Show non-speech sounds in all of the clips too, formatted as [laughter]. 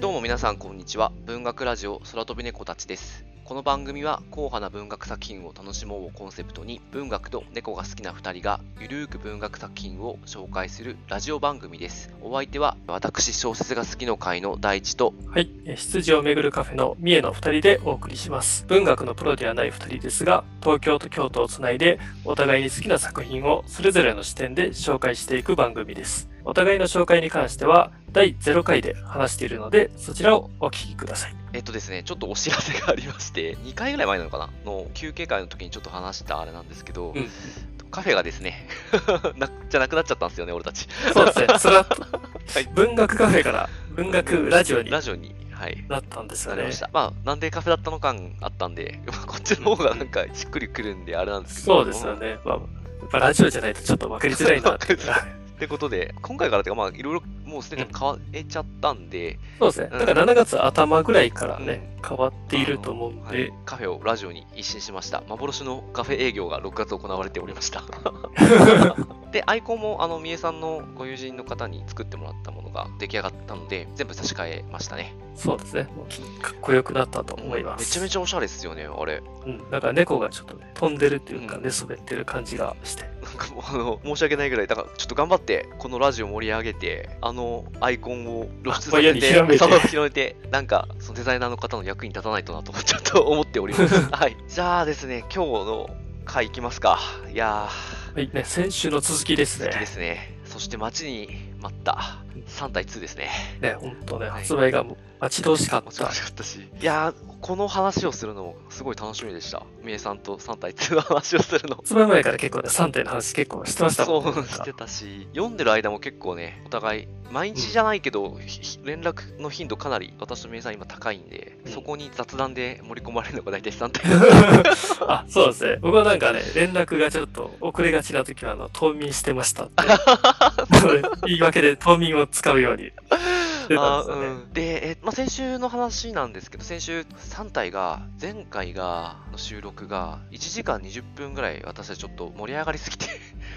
どうも皆さんこんにちは。文学ラジオ空飛び猫たちです。この番組は硬派な文学作品を楽しもうをコンセプトに文学と猫が好きな2人がゆるーく文学作品を紹介するラジオ番組です。お相手は私小説が好きの会の大地とはい。えー羊をめぐるカフェの三重の二人でお送りします。文学のプロではない二人ですが、東京と京都をつないで、お互いに好きな作品をそれぞれの視点で紹介していく番組です。お互いの紹介に関しては、第0回で話しているので、そちらをお聞きください。えっとですね、ちょっとお知らせがありまして、2回ぐらい前なのかな？の休憩会の時にちょっと話したあれなんですけど、うんカフェがですね [laughs] な、じゃなくなっちゃったんですよね、俺たち。そうですね。[laughs] それは、はい文学カフェから文学ラジオにラジオに、はい。なったんですよねまし。た。まあ、なんでカフェだったの感あったんで、[laughs] まあこっちの方がなんかしっくりくるんで、あれなんですけど。そうですよね。まあ、やっぱラジオじゃないとちょっと分かりづらいなって。ってことで、今回からというか、まあ、いろいろもうすでに変わえちゃったんで、そうですね。うんだから7月頭ぐらいからね、変わっていると思うんで、はいカフェをラジオに一新しました。幻のカフェ営業が6月行われておりました。[laughs] で、アイコンも、あの、三重さんのご友人の方に作ってもらったものが出来上がったので、全部差し替えましたね。そうですね。かっこよくなったと思います。めちゃめちゃおしゃれですよね、あれ。うん。だから猫がちょっとね、飛んでるっていうか、うん寝そべってる感じがして。なんかもうあの、申し訳ないぐらい、だからちょっと頑張って、このラジオ盛り上げて、あのアイコンを露出さあせて、広めて広めて、なんか、そのデザイナーの方の役に立たないとなとちょっと思っております。[laughs] はい。じゃあですね、今日の回いきますか。いやはい。ね、先週の続きでー、す続きで。すね。そして待ちに待った3対2ですね。ね、ほんとね、はい発売が待ち遠しかった面白。かったし。いやー、この話をするのもすごい楽しみでした。みえさんと3対2の話をするの。発売前から結構ね、3点の話結構してましたもんね。そうしてたし、読んでる間も結構ね、お互い、毎日じゃないけど、ひひ連絡の頻度かなり私と皆さん今高いんで、うんそこに雑談で盛り込まれるのが大体3対 [laughs] あ、そうですね。僕はなんかね、連絡がちょっと遅れがちな時は、あの、冬眠してましたって。[laughs] [laughs] 言い訳で冬眠を使うようにあんですよね。うん、で、えまあ、先週の話なんですけど、先週3体が、前回が、の収録が、1時間20分ぐらい私はちょっと盛り上がりすぎて、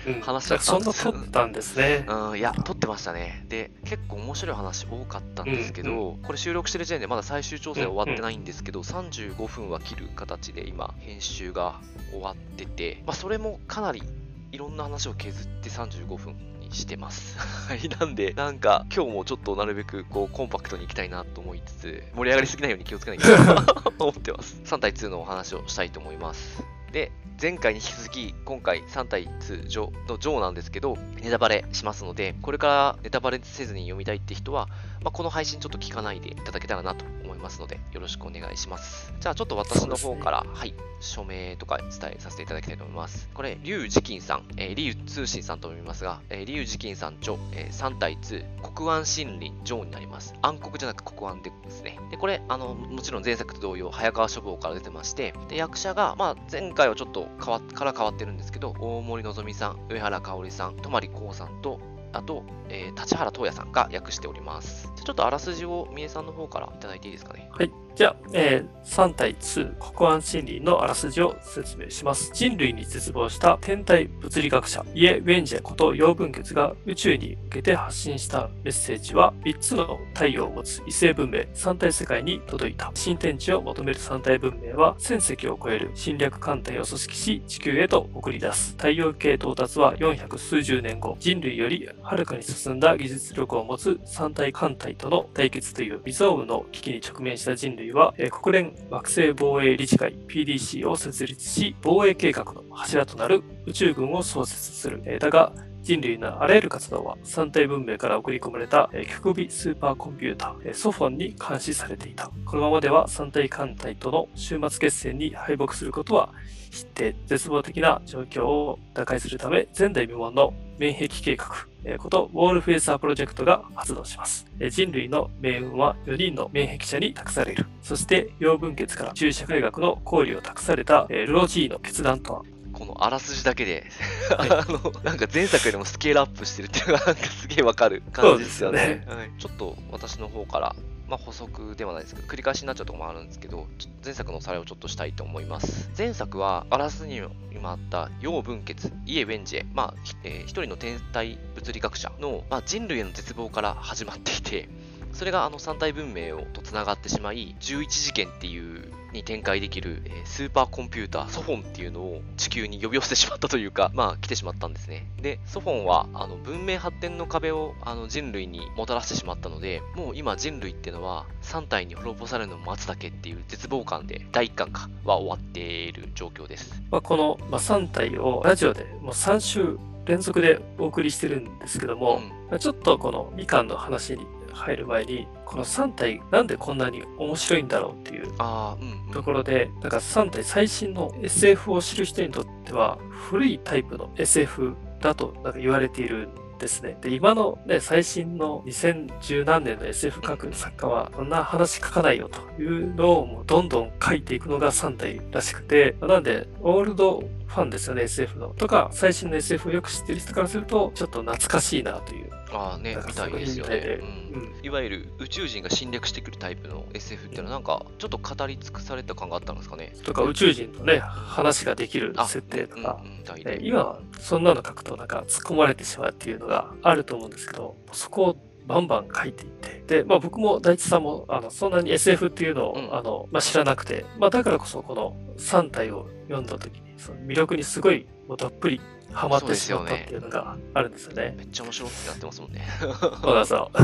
うん話しちゃったそんです撮ったんですね。うん、いや、撮ってましたね。で、結構面白い話多かったんですけど、これ収録してる時点でまだ最終調整終わってないんですけど、35分は切る形で今、編集が終わってて、まあ、それもかなりいろんな話を削って35分にしてます。はい、なんで、なんか、今日もちょっとなるべくこうコンパクトにいきたいなと思いつつ、盛り上がりすぎないように気をつけないと [laughs] 思ってます。3対2のお話をしたいと思います。で、前回に引き続き、今回3対2ジョのジョーなんですけど、ネタバレしますので、これからネタバレせずに読みたいって人は、まあ、この配信ちょっと聞かないでいただけたらなとますので、よろしくお願いします。じゃあちょっと私の方から、はい、署名とか伝えさせていただきたいと思います。これ、リュウ・ジキンさん、えー、リュウ・通信さんと読みますが、えー、リュウ・ジキンさん、ジョ、えー、3対2、国安森林、ジョーになります。暗黒じゃなく国安ですね。で、これ、あの、もちろん前作と同様、早川書房から出てまして、で、役者が、まあ、前回はちょっと変わから変わってるんですけど、大森のぞみさん、上原香織さん、泊光さんと、あと、えー立原東也さんが訳しております。ちょっとあらすじを三重さんの方からいただいていいですかね？はい。じゃあ、えー3対2、国安心理のあらすじを説明します。人類に絶望した天体物理学者、イエ・ウェンジェこと楊文傑が宇宙に向けて発信したメッセージは、3つの太陽を持つ異星文明、三体世界に届いた。新天地を求める三体文明は、1000隻を超える侵略艦隊を組織し、地球へと送り出す。太陽系到達は400数十年後、人類よりはるかに進んだ技術力を持つ三体艦隊との対決という未曾有の危機に直面した人類は、え国連惑星防衛理事会 PDC を設立し、防衛計画の柱となる宇宙軍を創設する。えーだが、人類のあらゆる活動は三体文明から送り込まれた極微スーパーコンピューターソフォンに監視されていた。このままでは三体艦隊との終末決戦に敗北することは知って絶望的な状況を打開するため前代未聞の免疫計画ことウォールフェイサープロジェクトが発動します。人類の命運は4人の免疫者に託される。そして、養分血から中社会学の交流を託された、ルロジーの決断とはこのあらすじだけで、[laughs] はいあの、なんか前作よりもスケールアップしてるっていうのがなんかすげえわかる感じですよね。はい、ちょっと私の方から、まあ、補足ではないですけど、繰り返しになっちゃうところもあるんですけど、前作のおさらいをちょっとしたいと思います。前作は、あらすにもあった、楊文傑、イエ・ウェンジェ、まあ、ひえー一人の天体物理学者の、まあ、人類への絶望から始まっていて、それがあの3体文明をとつながってしまい11次元っていうに展開できる、えースーパーコンピューターソフォンっていうのを地球に呼び寄せてしまったというか、まあ来てしまったんですね。で、ソフォンはあの文明発展の壁をあの人類にもたらしてしまったので、もう今人類っていうのは3体に滅ぼされるのを待つだけっていう絶望感で第1巻かは終わっている状況です。まあ、この、まあ、3体をラジオでもう3週連続でお送りしてるんですけども、うんまあちょっとこのみかんの話に入る前に、この3体なんでこんなに面白いんだろうっていうああ、うん、うん。ところで、なんか3体最新の SF を知る人にとっては古いタイプの SF だとなんか言われているんですね。で、今のね、最新の2010何年の SF 書く作家は、そんな話書かないよというのをもうどんどん書いていくのが3体らしくて、なんで、オールドファンですよね、SF の。とか、最新の SF をよく知ってる人からすると、ちょっと懐かしいなという。ああねみたいですよ。ねうんいわゆる宇宙人が侵略してくるタイプの SF っていうのはなんかちょっと語り尽くされた感があったんですかね。とか、宇宙人とね、話ができるあ設定とかうん、うん。今はそんなの書くとなんか突っ込まれてしまうっていうのがあると思うんですけど、そこをバンバン書いていって、で、まあ僕も大地さんもあのそんなに SF っていうのを、うんあのまあ、知らなくて、まあだからこそこの3体を読んだ時にその魅力にすごいもうどっぷりハマってしまったっていうのがあるんですよね。めっちゃ面白くなってますもんね。そうだそう。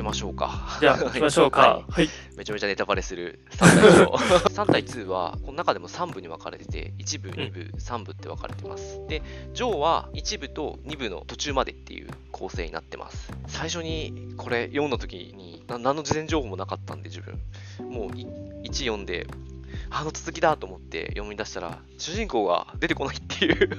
きましょうか。じゃあ行きましょうか。ははい。いめちゃめちゃネタバレする3対2 3対2はこの中でも3部に分かれてて1部、2部、3部って分かれてます。で、ジョーは1部と2部の途中までっていう構成になってます。最初にこれ読んだ時にな何の事前情報もなかったんで自分もうい1読んであの続きだと思って読み出したら主人公が出てこないっていう [laughs]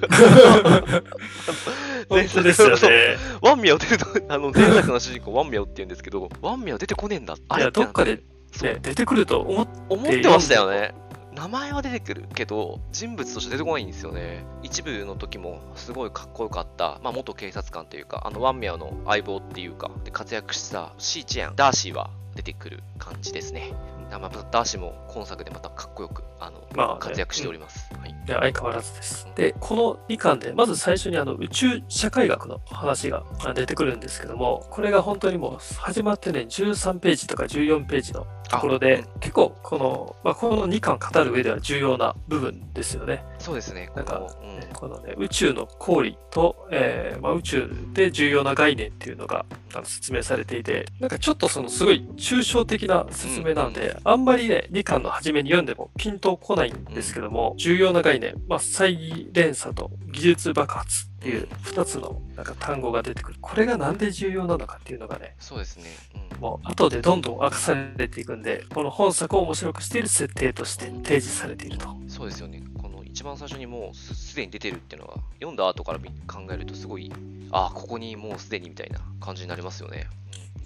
本当ですよね。ワンミャオ出るとあの前作の主人公ワンミャオって言うんですけどワンミャオ出てこねえんだあれどっかで、そうね、出てくると思っ思ってましたよね。名前は出てくるけど、人物として出てこないんですよね。一部の時もすごいかっこよかった、まあ、元警察官というか、あのワンミャオの相棒っていうか、で活躍したシー・チェン、ダーシーは出てくる感じですね。あまあダーシーも今作でまたかっこよくあの、まあね活躍しております。はい、いや、相変わらずです。で、この2巻で、まず最初にあの宇宙社会学の話が出てくるんですけども、これが本当にもう始まってね、13ページとか14ページのところで、結構この、まあ、この2巻語る上では重要な部分ですよね。そうですね、こなんかの、うん、このね、宇宙の公理と、えーまあ、宇宙で重要な概念っていうのがあの説明されていて、なんかちょっとそのすごい抽象的な説明なんで、あんまりね、2巻の初めに読んでもピンとこないんですけども、重要な概念、まあ、再連鎖と技術爆発っていう2つのなんか単語が出てくる。これがなんで重要なのかっていうのがね、そうですね。うんもう後でどんどん明かされていくんで、この本作を面白くしている設定として提示されていると。そうですよね。一番最初にもうすすでに出てるっていうのが、読んだ後から考えるとすごい、ああ、ここにもうすでにみたいな感じになりますよね。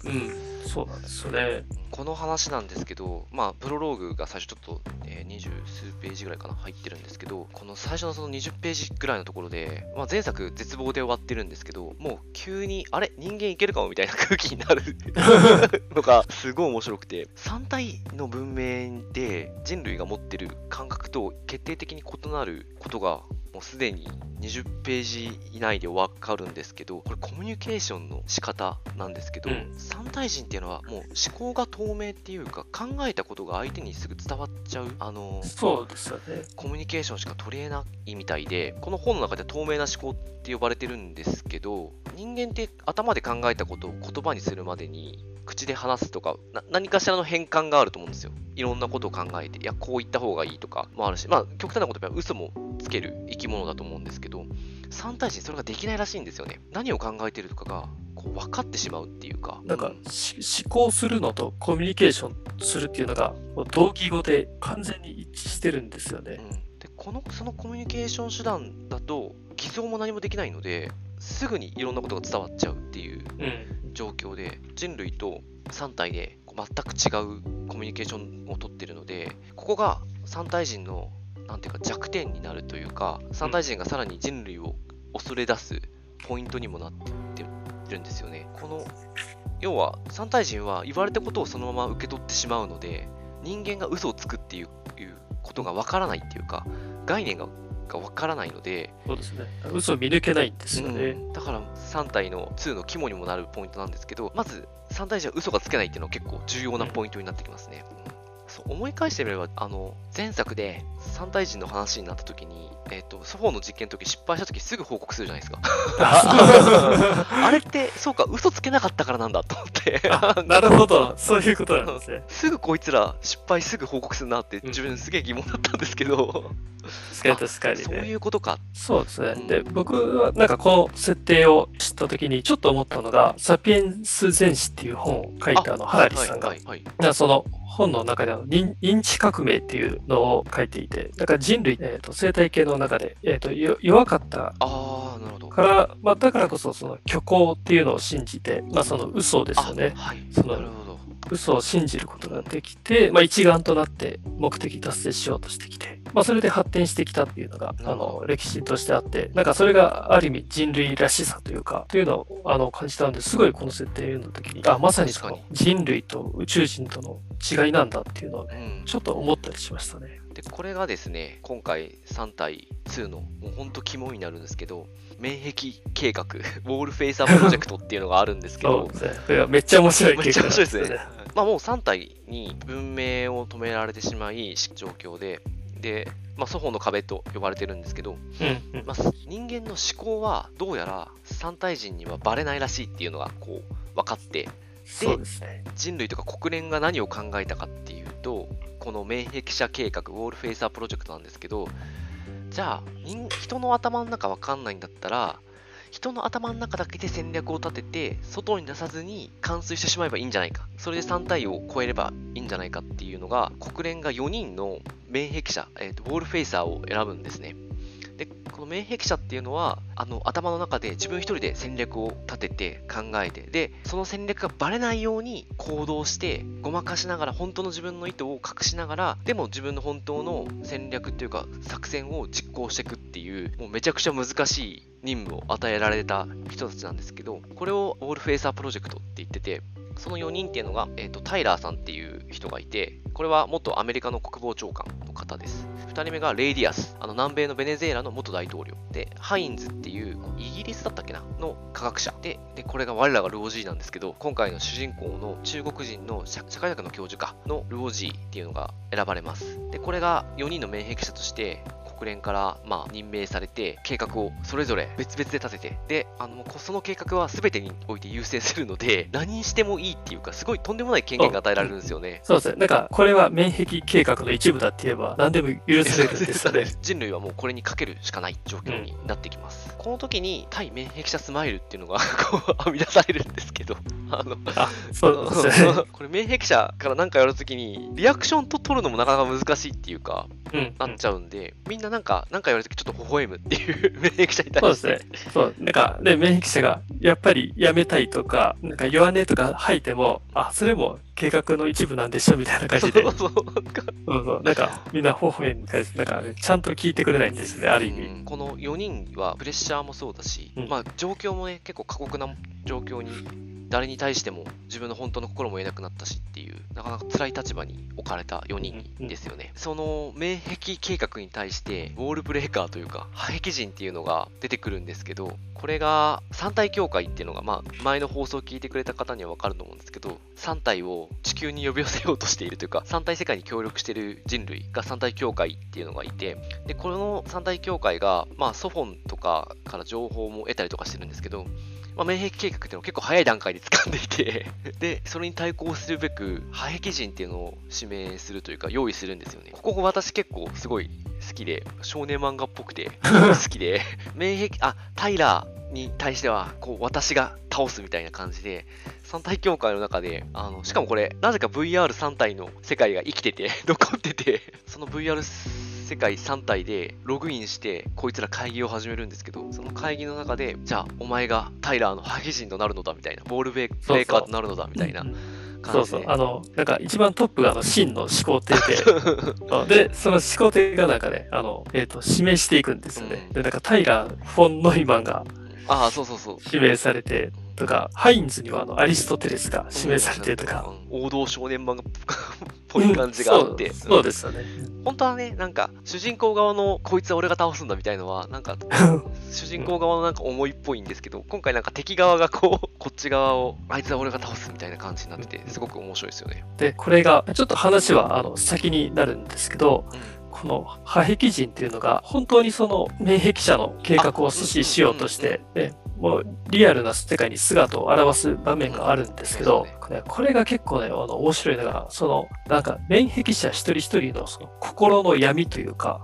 うん、そうなんですよね。この話なんですけど、まあ、プロローグが最初ちょっと、えー、20数ページぐらいかな、入ってるんですけど、この最初のその20ページぐらいのところで、まあ、前作絶望で終わってるんですけど、もう急に、あれ？人間いけるかもみたいな空気になる [laughs] のが、すごい面白くて、3体の文明で人類が持ってる感覚と決定的に異なることが、もうすでに20ページ以内で分かるんですけど、これコミュニケーションの仕方なんですけど、うん三体人っていうのはもう思考が透明っていうか、考えたことが相手にすぐ伝わっちゃう、あの、そうですよね。コミュニケーションしか取り得ないみたいで、この本の中で透明な思考って呼ばれてるんですけど、人間って頭で考えたことを言葉にするまでに、口で話すとかな、何かしらの変換があると思うんですよ。いろんなことを考えて、いや、こう言った方がいいとかもあるし、まあ、極端なこと言えば嘘もつける生き物だと思うんですけど、三体人それができないらしいんですよね。何を考えてるとかが、こう分かってしまうっていうか。なんかうんし思考するのとコミュニケーションするっていうのがもう同義語で完全に一致してるんですよね。うん、でこのそのコミュニケーション手段だと偽造も何もできないのですぐにいろんなことが伝わっちゃうっていううん。状況で人類と3体で全く違うコミュニケーションをとってるのでここが3体人のなんていうか弱点になるというか3体人がさらに人類を恐れ出すポイントにもなってるんですよね。この要は3体人は言われたことをそのまま受け取ってしまうので人間が嘘をつくっていういうことがわからないっていうか概念ががわからないので、そうですね。嘘を見抜けないんですよね。うん。だから3体の2の肝にもなるポイントなんですけどまず3体じゃ嘘がつけないっていうのは結構重要なポイントになってきますね、うん。そう思い返してみればあの前作で3体人の話になった時に、えっとソフォーの実験の時失敗した時すぐ報告するじゃないですか。[laughs] あれってそうか嘘つけなかったからなんだと思って。あ [laughs] なるほど。そういうことなんですね。すぐこいつら失敗すぐ報告するなって自分すげえ疑問だったんですけど、確かに確かにそういね。うことか。そうですね。で、僕はなんかこの設定を知ったときにちょっと思ったのが、サピエンス全史っていう本を書いたあの、ハラリさんがはい、はい。はいその本の中であの認認知革命っていうのを書いていて、だから人類、えー、と生態系の中で、えー、とよ弱かったから、まあ、だからこそその虚構っていうのを信じて、まあ、その嘘ですよね。あはい。そのなるほど嘘を信じることができて、まあ、一丸となって目的達成しようとしてきて、まあ、それで発展してきたっていうのが、あの、歴史としてあって、なんかそれがある意味人類らしさというか、というのをあの感じたんで、す。ごいこの設定の時に、あ、まさにその人類と宇宙人との違いなんだっていうのをね、うん。ちょっと思ったりしましたね。でこれがですね今回3対2のもうほんと肝になるんですけど免疫計画 [laughs] ウォールフェイサープロジェクトっていうのがあるんですけどね。めっちゃ面白いめっちゃ面白いですね。まあもう3体に文明を止められてしまい状況で。で、まあ、祖母の壁と呼ばれてるんですけど、うんうん。まあ、人間の思考はどうやら3体人にはバレないらしいっていうのがこう分かって。ですね。人類とか国連が何を考えたかっていうとこの免疫者計画ウォールフェイサープロジェクトなんですけどじゃあ人の頭の中わかんないんだったら人の頭の中だけで戦略を立てて外に出さずに完遂してしまえばいいんじゃないか。それで3体を超えればいいんじゃないかっていうのが国連が4人の免疫者、えーとウォールフェイサーを選ぶんですね。免疫者っていうのはあの頭の中で自分一人で戦略を立てて考えてでその戦略がバレないように行動してごまかしながら本当の自分の意図を隠しながらでも自分の本当の戦略っていうか作戦を実行していくっていうもうめちゃくちゃ難しい任務を与えられた人たちなんですけどこれをウォールフェイサープロジェクトって言っててその4人っていうのが、えー、とタイラーさんっていう人がいてこれは元アメリカの国防長官の方です。2人目がレイディアスあの南米のベネズエラの元大統領。でハインズっていうイギリスだったっけな？の科学者。ででこれが我らがルオジーなんですけど今回の主人公の中国人の社会学の教授か？のルオジーっていうのが選ばれます。でこれが4人の面壁者として国連から、まあ、任命されて計画をそれぞれ別々で立ててであのこその計画は全てにおいて優先するので何してもいいっていうかすごいとんでもない権限が与えられるんですよね。そうですね。なんか、これは面壁計画の一部だって言えば、何でも許されるんですよね。人類はもうこれにかけるしかない状況になってきます。この時に対免疫者スマイルっていうのが [laughs] こう編み出されるんですけど、あの、あ、そうですね。[laughs] これ免疫者から何かやるときにリアクションと取るのもなかなか難しいっていうか、うん。なっちゃうんで、みんななんか、なんか言われるときちょっと微笑むっていう免疫者に対して。そうですね。そう。なんか、で、免疫者が、やっぱりやめたいとか、なんか弱音とか吐いても、あ、それも計画の一部なんでしょみたいな感じで。[laughs] そうそうなんかそうそう。なんか、みんな微笑んで、なんか、ちゃんと聞いてくれないんですね、ある意味。うんこの4人はプレッシャーもそうだし、うんまあ状況もね、結構過酷な状況に、誰に対しても自分の本当の心も言えなくなったしっていう、なかなか辛い立場に置かれた4人ですよね。その免疫計画に対して、ウォールブレーカーというか、破壁人っていうのが出てくるんですけど、これが三体協会っていうのが、まあ前の放送を聞いてくれた方にはわかると思うんですけど、3体を地球に呼び寄せようとしているというか、3体世界に協力している人類が3体協会っていうのがいて、で、この三体協会が、まあ、ソフォンとかから情報も得たりとかしてるんですけど、まあ、免疫計画っていうのを結構早い段階で掴んでいて、[laughs] で、それに対抗するべく、破壁人っていうのを指名するというか、用意するんですよね。ここ私結構すごい好きで、少年漫画っぽくて、[laughs] 好きで、免疫、あ、タイラーに対しては、こう、私が倒すみたいな感じで、三体協会の中で、あの、しかもこれ、なぜか VR3 体の世界が生きてて、[laughs] 残ってて、その VR 世界3体でログインして、こいつら会議を始めるんですけど、その会議の中で、じゃあ、お前がタイラーのハギ人となるのだみたいな、ボールブレーカーとなるのだみたいなそうそう。あの、なんか一番トップがあの、真の始皇帝で、で、その始皇帝がなんかね、あの、えっ、と、指名していくんですよね。うんで、なんかタイラー・フォン・ノイマンがああ、そうそうそう。指名されて、とか、ハインズにはあのアリストテレスが指名されてるとか。うん王道少年漫画っ [laughs] ぽい感じがあって、うんそうそうですよね。本当はね、なんか、主人公側のこいつは俺が倒すんだみたいのは、なんか、[laughs] 主人公側のなんか思いっぽいんですけど、今回なんか敵側がこう、こっち側を、あいつは俺が倒すみたいな感じになってて、すごく面白いですよね。で、これが、ちょっと話はあの先になるんですけど、うんこの破壁人っていうのが、本当にその免疫者の計画を阻止しようとして、ねもうリアルな世界に姿を現す場面があるんですけど、ねこれが結構ね、あの面白いのが、その、なんか、免疫者一人一人のその心の闇というか。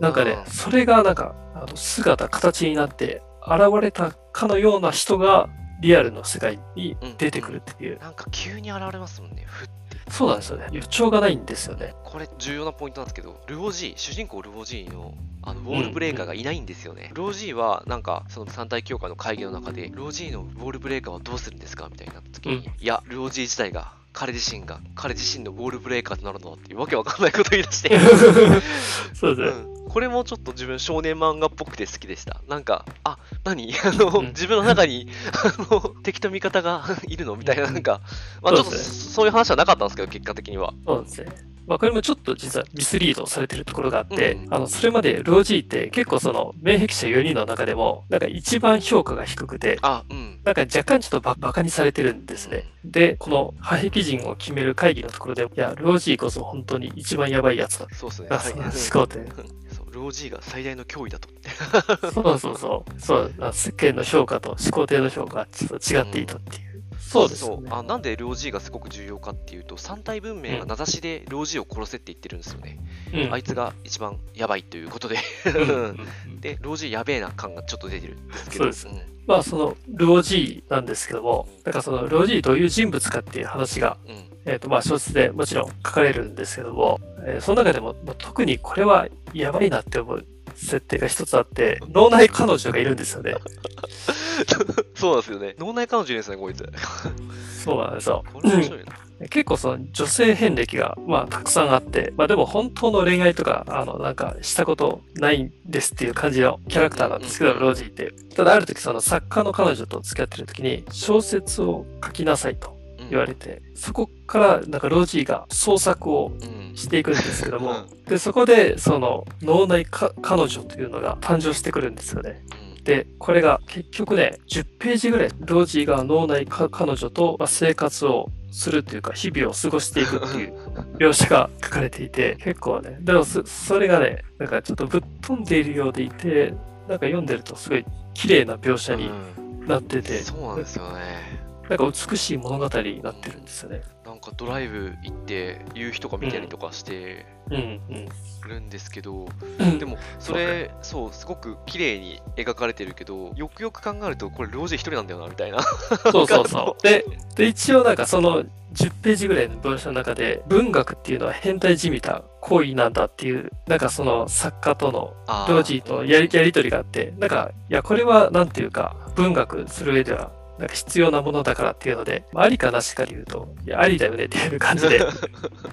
なんかね、うそれがなんか、あの姿、形になって、現れたかのような人が、リアルの世界に出てくるっていう。なんか急に現れますもんね、ふって。そうなんですよね。予兆がないんですよね。これ重要なポイントなんですけど、ルオジー、主人公ルオジーのあのウォールブレーカーがいないんですよね。ルオジーはなんかその三大協会の会議の中で、ルオジーのウォールブレーカーはどうするんですかみたいになった時に、うんいや、ルオジー自体が彼自身が彼自身のウォールブレーカーとなるのだっていうわけわかんないことを言い出して、[laughs] そうですね。うん、これもちょっと自分少年漫画っぽくて好きでした。なんか、あ、何？[laughs] あの、うん自分の中に、あの、敵と味方が [laughs] いるの？みたいな、なんか、まあちょっとそういう話はなかったんですけど、結果的には。そうですね。まあ、これもちょっと実はミスリードされてるところがあって、うんあの、それまでロージーって結構その、免疫者4人の中でも、なんか一番評価が低くて、あ、うん。なんか若干ちょっとババカにされてるんですね。で、この破壁人を決める会議のところで、いや、ロージーこそ本当に一番やばいやつだ。そうですね。そう思考点そう、ロージーが最大の脅威だと。そうそうそう。そう、あ世間の評価と思考停の評価がちょっと違っていたっていう。そうですよね。あなんでロージーがすごく重要かっていうと、三体文明が名指しでロージーを殺せって言ってるんですよね。うんあいつが一番やばいということで。うんうんうん [laughs] で、ロージーやべえな感がちょっと出てるんですけど。そうですんまあそのルオジーなんですけども、なんかそのルオジーどういう人物かっていう話が、うん。えっ、とまあ小説でもちろん書かれるんですけども、えーその中でもまあ特にこれはやばいなって思う設定が一つあって、脳内彼女がいるんですよね。[laughs] そうなんですよね。脳内彼女いるんですね、こいつ。そうなんですよ。これ面白いな。結構その女性遍歴がまあたくさんあって、まあでも本当の恋愛とか、あのなんかしたことないんですっていう感じのキャラクターなんですけど、うんロージーって。ただある時その作家の彼女と付き合ってる時に小説を書きなさいとうん言われて、そこからなんかロージーが創作をうん。していくんですけども、うで、そこでその脳内か彼女というのが誕生してくるんですよね。うんで、これが結局ね、10ページぐらい、ロージーが脳内か彼女とまあ生活をするっていうか、日々を過ごしていくっていう [laughs] 描写が書かれていて、結構ね、でもそそれがね、なんかちょっとぶっ飛んでいるようでいて、なんか読んでるとすごい綺麗な描写にうんなってて、そうなんですよね。なんか美しい物語になってるんですよね。なんかドライブ行って夕日とか見たりとかしてうんうん。るんですけど、うんでもそれそうすごく綺麗に描かれてるけどよくよく考えるとこれロージー一人なんだよなみたいなそうそうそう。[laughs] で、で一応なんかその10ページぐらいの描写の中で、文学っていうのは変態じみた行為なんだっていう、なんかその作家とのあーロージーとやりやりとりがあって、なんか、いや、これはなんていうか、文学する上では、なんか必要なものだからっていうので、まあ、ありかなしかで言うと、いや、ありだよねっていう感じで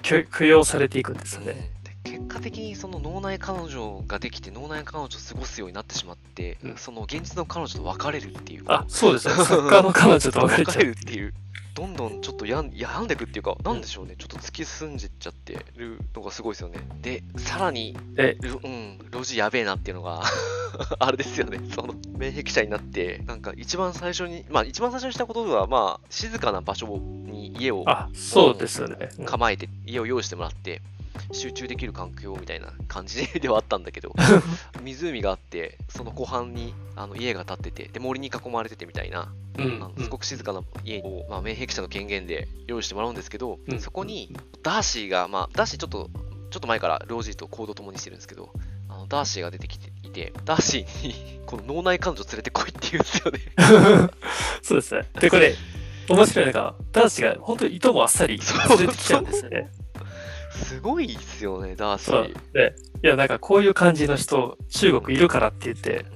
許許容されていくんですよね。で結果的にその脳内彼女ができて脳内彼女を過ごすようになってしまって、うんその現実の彼女と別れるっていうあ、そうですね。作家の彼女と別れちゃう。[laughs] るっていうどんどんちょっとやん病んでくっていうかなんでしょうね、ちょっと突き進んじっちゃってるのがすごいですよね。でさらにで、ロうん、ロジやべえなっていうのが [laughs] あれですよね、その免疫者になって、なんか一番最初に、まあ一番最初にしたことは、まあ静かな場所に家をあ、そうですよね。うん。構えて、家を用意してもらって、集中できる環境みたいな感じではあったんだけど、[laughs] 湖があって、その湖畔にあの家が建ってて、で森に囲まれててみたいな、うんあのすごく静かな家を、まあ、免疫者の権限で用意してもらうんですけど、うんそこにダーシーが、まあ、ダーシーちょっと、ちょっと前からロージーと行動共にしてるんですけど、あのダーシーが出てきていて、ダーシーに [laughs] この脳内彼女連れてこいって言うんですよね。[laughs] そうですね。で、これ、面白いのが、男子が本当にいともあっさり連れてきちゃうんですよね。すごいですよね、ダーシそうー。。で、いや、なんかこういう感じの人、中国いるからって言って、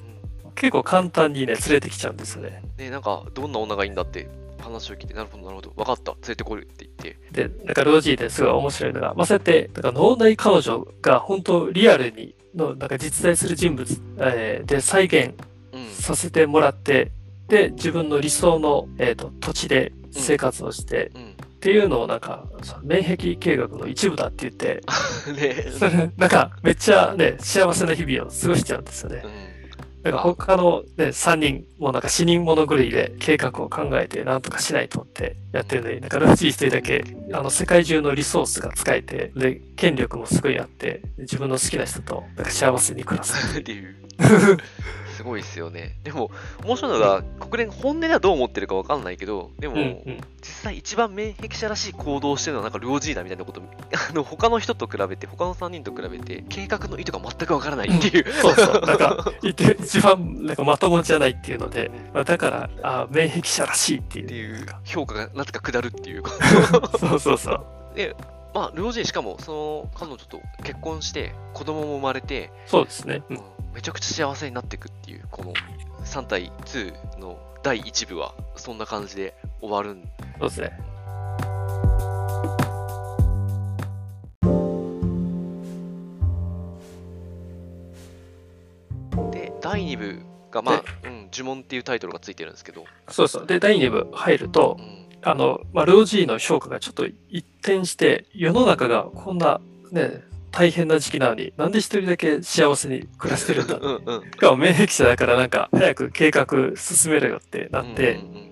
結構簡単にね、連れてきちゃうんですよね。で、なんか、どんな女がいいんだって話を聞いて、なるほど、なるほど、分かった、連れてこいって言って、で、なんかロージーですごい面白いのが、まあ、そうやって、なんか脳内彼女が本当リアルにの、なんか実在する人物、えーで再現うん、させてもらって、で、自分の理想の、えー、と土地で生活をして、うん。っていうのをなんか、免疫計画の一部だって言って、[laughs] ねなんかめっちゃね、幸せな日々を過ごしちゃうんですよねう。ん。なんか他のね、3人もなんか死人物狂いで計画を考えてなんとかしないとってやってるのに、なんかラジー一人だけあの世界中のリソースが使えて、で、権力もすごいあって、自分の好きな人となんか幸せに暮らす。[laughs] [laughs] すごいですよね。でも、面白いのが、国連本音ではどう思ってるかわかんないけど、でも、うんうん。実際一番免疫者らしい行動をしてるのはなんか領事だみたいなこと、[laughs] あの、他の人と比べて、他の3人と比べて、計画の意図が全くわからないっていう。そうそう。なんか、言って一番なんかまともじゃないっていうので、まあ、だから、あ免疫者らしいっていう。っていう評価がなぜか下るっていう。[laughs] そうそうそう。で、まあ、領事しかも、その彼女と結婚して、子供も生まれて、そうですね。うんめちゃくちゃ幸せになっていくっていう、この3対2の第1部は、そんな感じで終わるんそうですね。で、第2部が、まあ、うん、呪文っていうタイトルがついてるんですけど、そうそう。で、第2部入るとう、ん、あの、まあ、ルオジーの評価がちょっと一転して、世の中がこんな、ね、大変な時期なのに、なんで一人だけ幸せに暮らしてるんだって。うんうん。しかも免疫者だからなんか、早く計画進めろよってなって、うんうん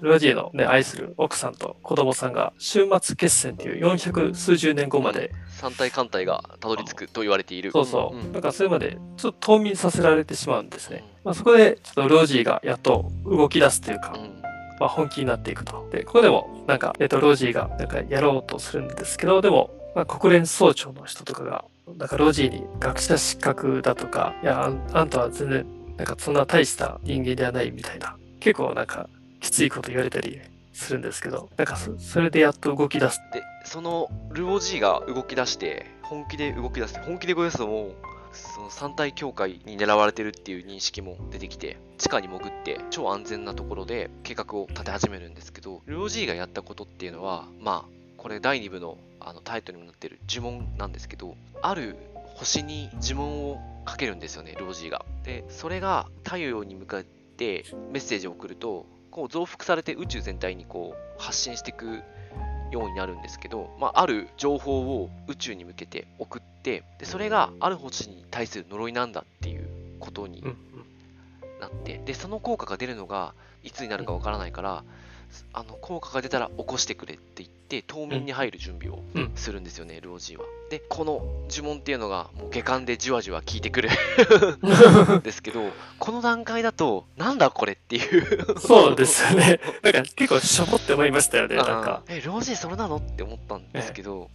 ルオジーのね、愛する奥さんと子供さんが、終末決戦っていう400数十年後まで、三体艦隊がたどり着くと言われている。そうそう、んだからそれまでちょっと冬眠させられてしまうんですね。まあ、そこで、ちょっとルオジーがやっと動き出すというか、うんまあ、本気になっていくと。で、ここでも、なんか、えっと、ロジーが、なんか、やろうとするんですけど、でも、まあ、国連総長の人とかが、なんか、ロジーに学者失格だとか、いや、あんあんたは全然、なんか、そんな大した人間ではないみたいな、結構、なんか、きついこと言われたりするんですけど、なんかそ、それでやっと動き出す。で、そのルオジーが動き出して、本気で動き出して、本気で動き出すのも、その三体協会に狙われてるっていう認識も出てきて、地下に潜って超安全なところで計画を立て始めるんですけど、ルオジーがやったことっていうのは、まあ、これ第2部のあのタイトルにもなってる呪文なんですけど、ある星に呪文をかけるんですよね、ルオジーが。で、それが太陽に向かってメッセージを送ると、こう増幅されて宇宙全体にこう発信していくようになるんですけど、まあ、ある情報を宇宙に向けて送ってでそれがある星に対する呪いなんだっていうことになってでその効果が出るのがいつになるかわからないからあの効果が出たら起こしてくれって言って冬眠に入る準備をうんするんですよね、ルオジーは。でこの呪文っていうのがもう下巻でじわじわ効いてくるん [laughs] ですけどこの段階だとなんだこれっていうそうですよね。なんか、結構しょぼって思いましたよね、なんか。え、ロージーそれなのって思ったんですけど。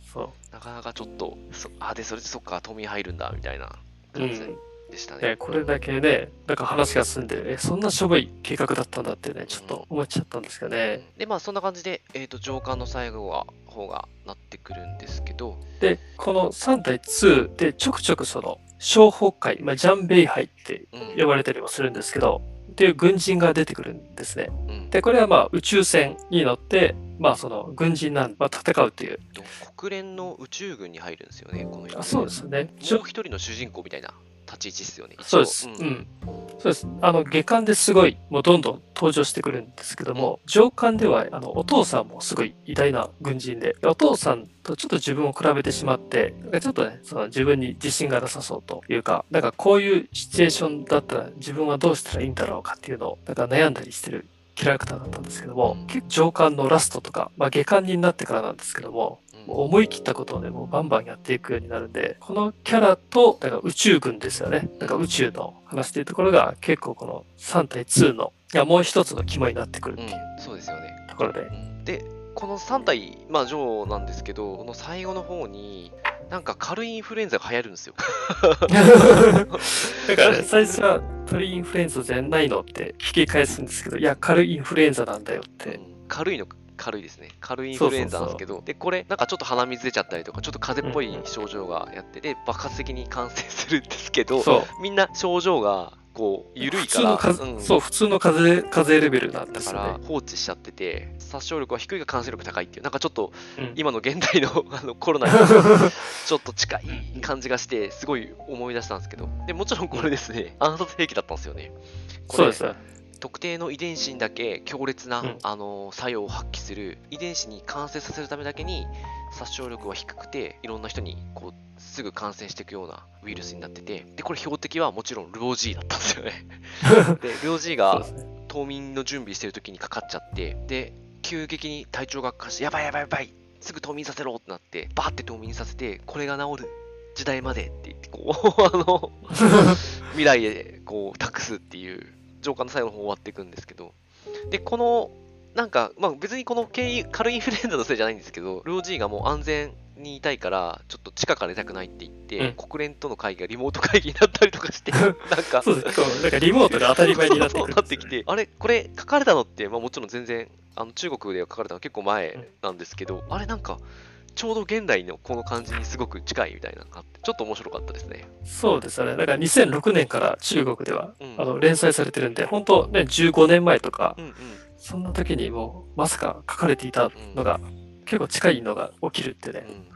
なかなかちょっと、そあ、で、それでそっか、冬眠入るんだ、みたいな感じうん。でしたね。ね、これだけね、なんか話が進んで、え、そんなしょぼい計画だったんだってね、ちょっと思っちゃったんですけどね。で、まあ、そんな感じで、えっ、と、上巻の最後は、方がなってくるんですけど、で、この3対2でちょくちょくその、小北海、まあ、ジャンベイハイってうん。呼ばれたりもするんですけど、っていう軍人が出てくるんですね。うんで、これはまあ宇宙船に乗って、まあその軍人なん、まあ戦うっていう。と国連の宇宙軍に入るんですよね、この人。あそうですよね。もう一人の主人公みたいな立ち位置ですよね。そうです。うんん。そうです。あの、下巻ですごい、もうどんどん登場してくるんですけども、上巻では、あの、お父さんもすごい偉大な軍人で、お父さんとちょっと自分を比べてしまって、ちょっとね、その自分に自信がなさそうというか、なんかこういうシチュエーションだったら自分はどうしたらいいんだろうかっていうのを、なんか悩んだりしてるキャラクターだったんですけども、結構上巻のラストとか、まあ下巻になってからなんですけども、思い切ったことをね、もうバンバンやっていくようになるんで、このキャラと、だから宇宙軍ですよね。なんか宇宙の話っていうところが結構この3対2の、いやもう一つの肝になってくるっていううん、そうですよね。ところで。うんで、この3体、まあ、ジョーなんですけど、この最後の方に、なんか軽いインフルエンザが流行るんですよ。だからね、最初は鳥インフルエンザじゃないのって聞き返すんですけど、いや、軽いインフルエンザなんだよって。うん軽いの軽いですね。軽いインフルエンザなんですけど、で、これ、なんかちょっと鼻水出ちゃったりとか、ちょっと風邪っぽい症状がやって、で、爆発的に感染するんですけど。みんな症状が、こう、緩い普通のから、風、うんそう、普通の風邪、風邪レベルなんでだから。放置しちゃってて、殺傷力は低いが感染力高いっていう、なんかちょっとうん。今の現代の [laughs] あのコロナに [laughs] ちょっと近い感じがして、すごい思い出したんですけど、でもちろんこれですね、暗殺兵器だったんですよね。これそうです。特定の遺伝子にだけ強烈な、うん。あの作用を発揮する遺伝子に感染させるためだけに殺傷力は低くていろんな人にこうすぐ感染していくようなウイルスになってて。でこれ標的はもちろんルオジーだったんですよね。[laughs] でルオジーが。冬眠の準備してる時にかかっちゃって。で急激に体調が悪化してやばいやばいやばいすぐ冬眠させろってなってバーって冬眠させてこれが治る時代までって言ってこう [laughs] あの未来へこう託すっていう浄化の最後の方終わっていくんですけどでこのなんか、まあ、別にこの軽い軽いインフルエンザのせいじゃないんですけどルオジーがもう安全にいたいからちょっと地下から出たくないって言って、うん国連との会議がリモート会議になったりとかして [laughs] なんかそうです。なんかリモートで当たり前になってね。なってきて、あれ、これ書かれたのって、まあ、もちろん全然、あの中国では書かれたの結構前なんですけど、あれなんか、ちょうど現代のこの感じにすごく近いみたいなのがあって、ちょっと面白かったですね。そうですよね。だから2006年から中国では、うんあの連載されてるんで、本当ね、15年前とか、うんうん。そんな時にもうまさか書かれていたのが、結構近いのが起きるってね。うん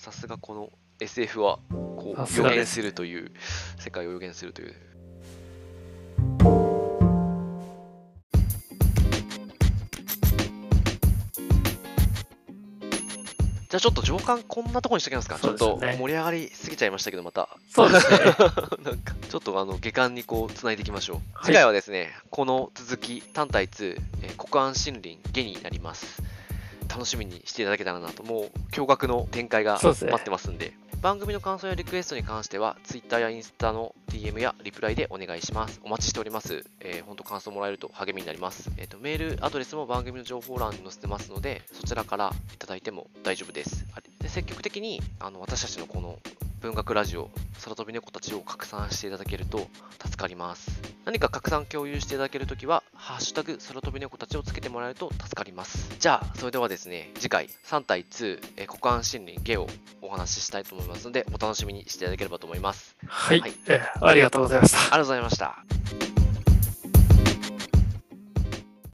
さすがこの SF はこう予言するという、世界を予言するという。じゃあちょっと上巻こんなとこにしときますか。ちょっと盛り上がりすぎちゃいましたけど、また。そうですね。[laughs] なんか、ちょっとあの、下巻にこう、つないでいきましょう。はい次回はですね、この続き、単体2、えー国安森林、下になります。楽しみにしていただけたらなと、もう、驚愕の展開が待ってますんで、番組の感想やリクエストに関しては、Twitter やインスタの DM やリプライでお願いします。お待ちしております。えー、本当感想もらえると励みになります。えっ、と、メールアドレスも番組の情報欄に載せてますので、そちらからいただいても大丈夫です。あで積極的に、あの、私たちのこの文学ラジオ、空飛び猫たちを拡散していただけると助かります。何か拡散共有していただけるときは、ハッシュタグ空飛び猫たちをつけてもらえると助かります。じゃあ、それではですね、次回3対2、えー国安森林ゲをお話ししたいと思いますので、お楽しみにしていただければと思います。はい、はいえーありがとうございました。ありがとうございました。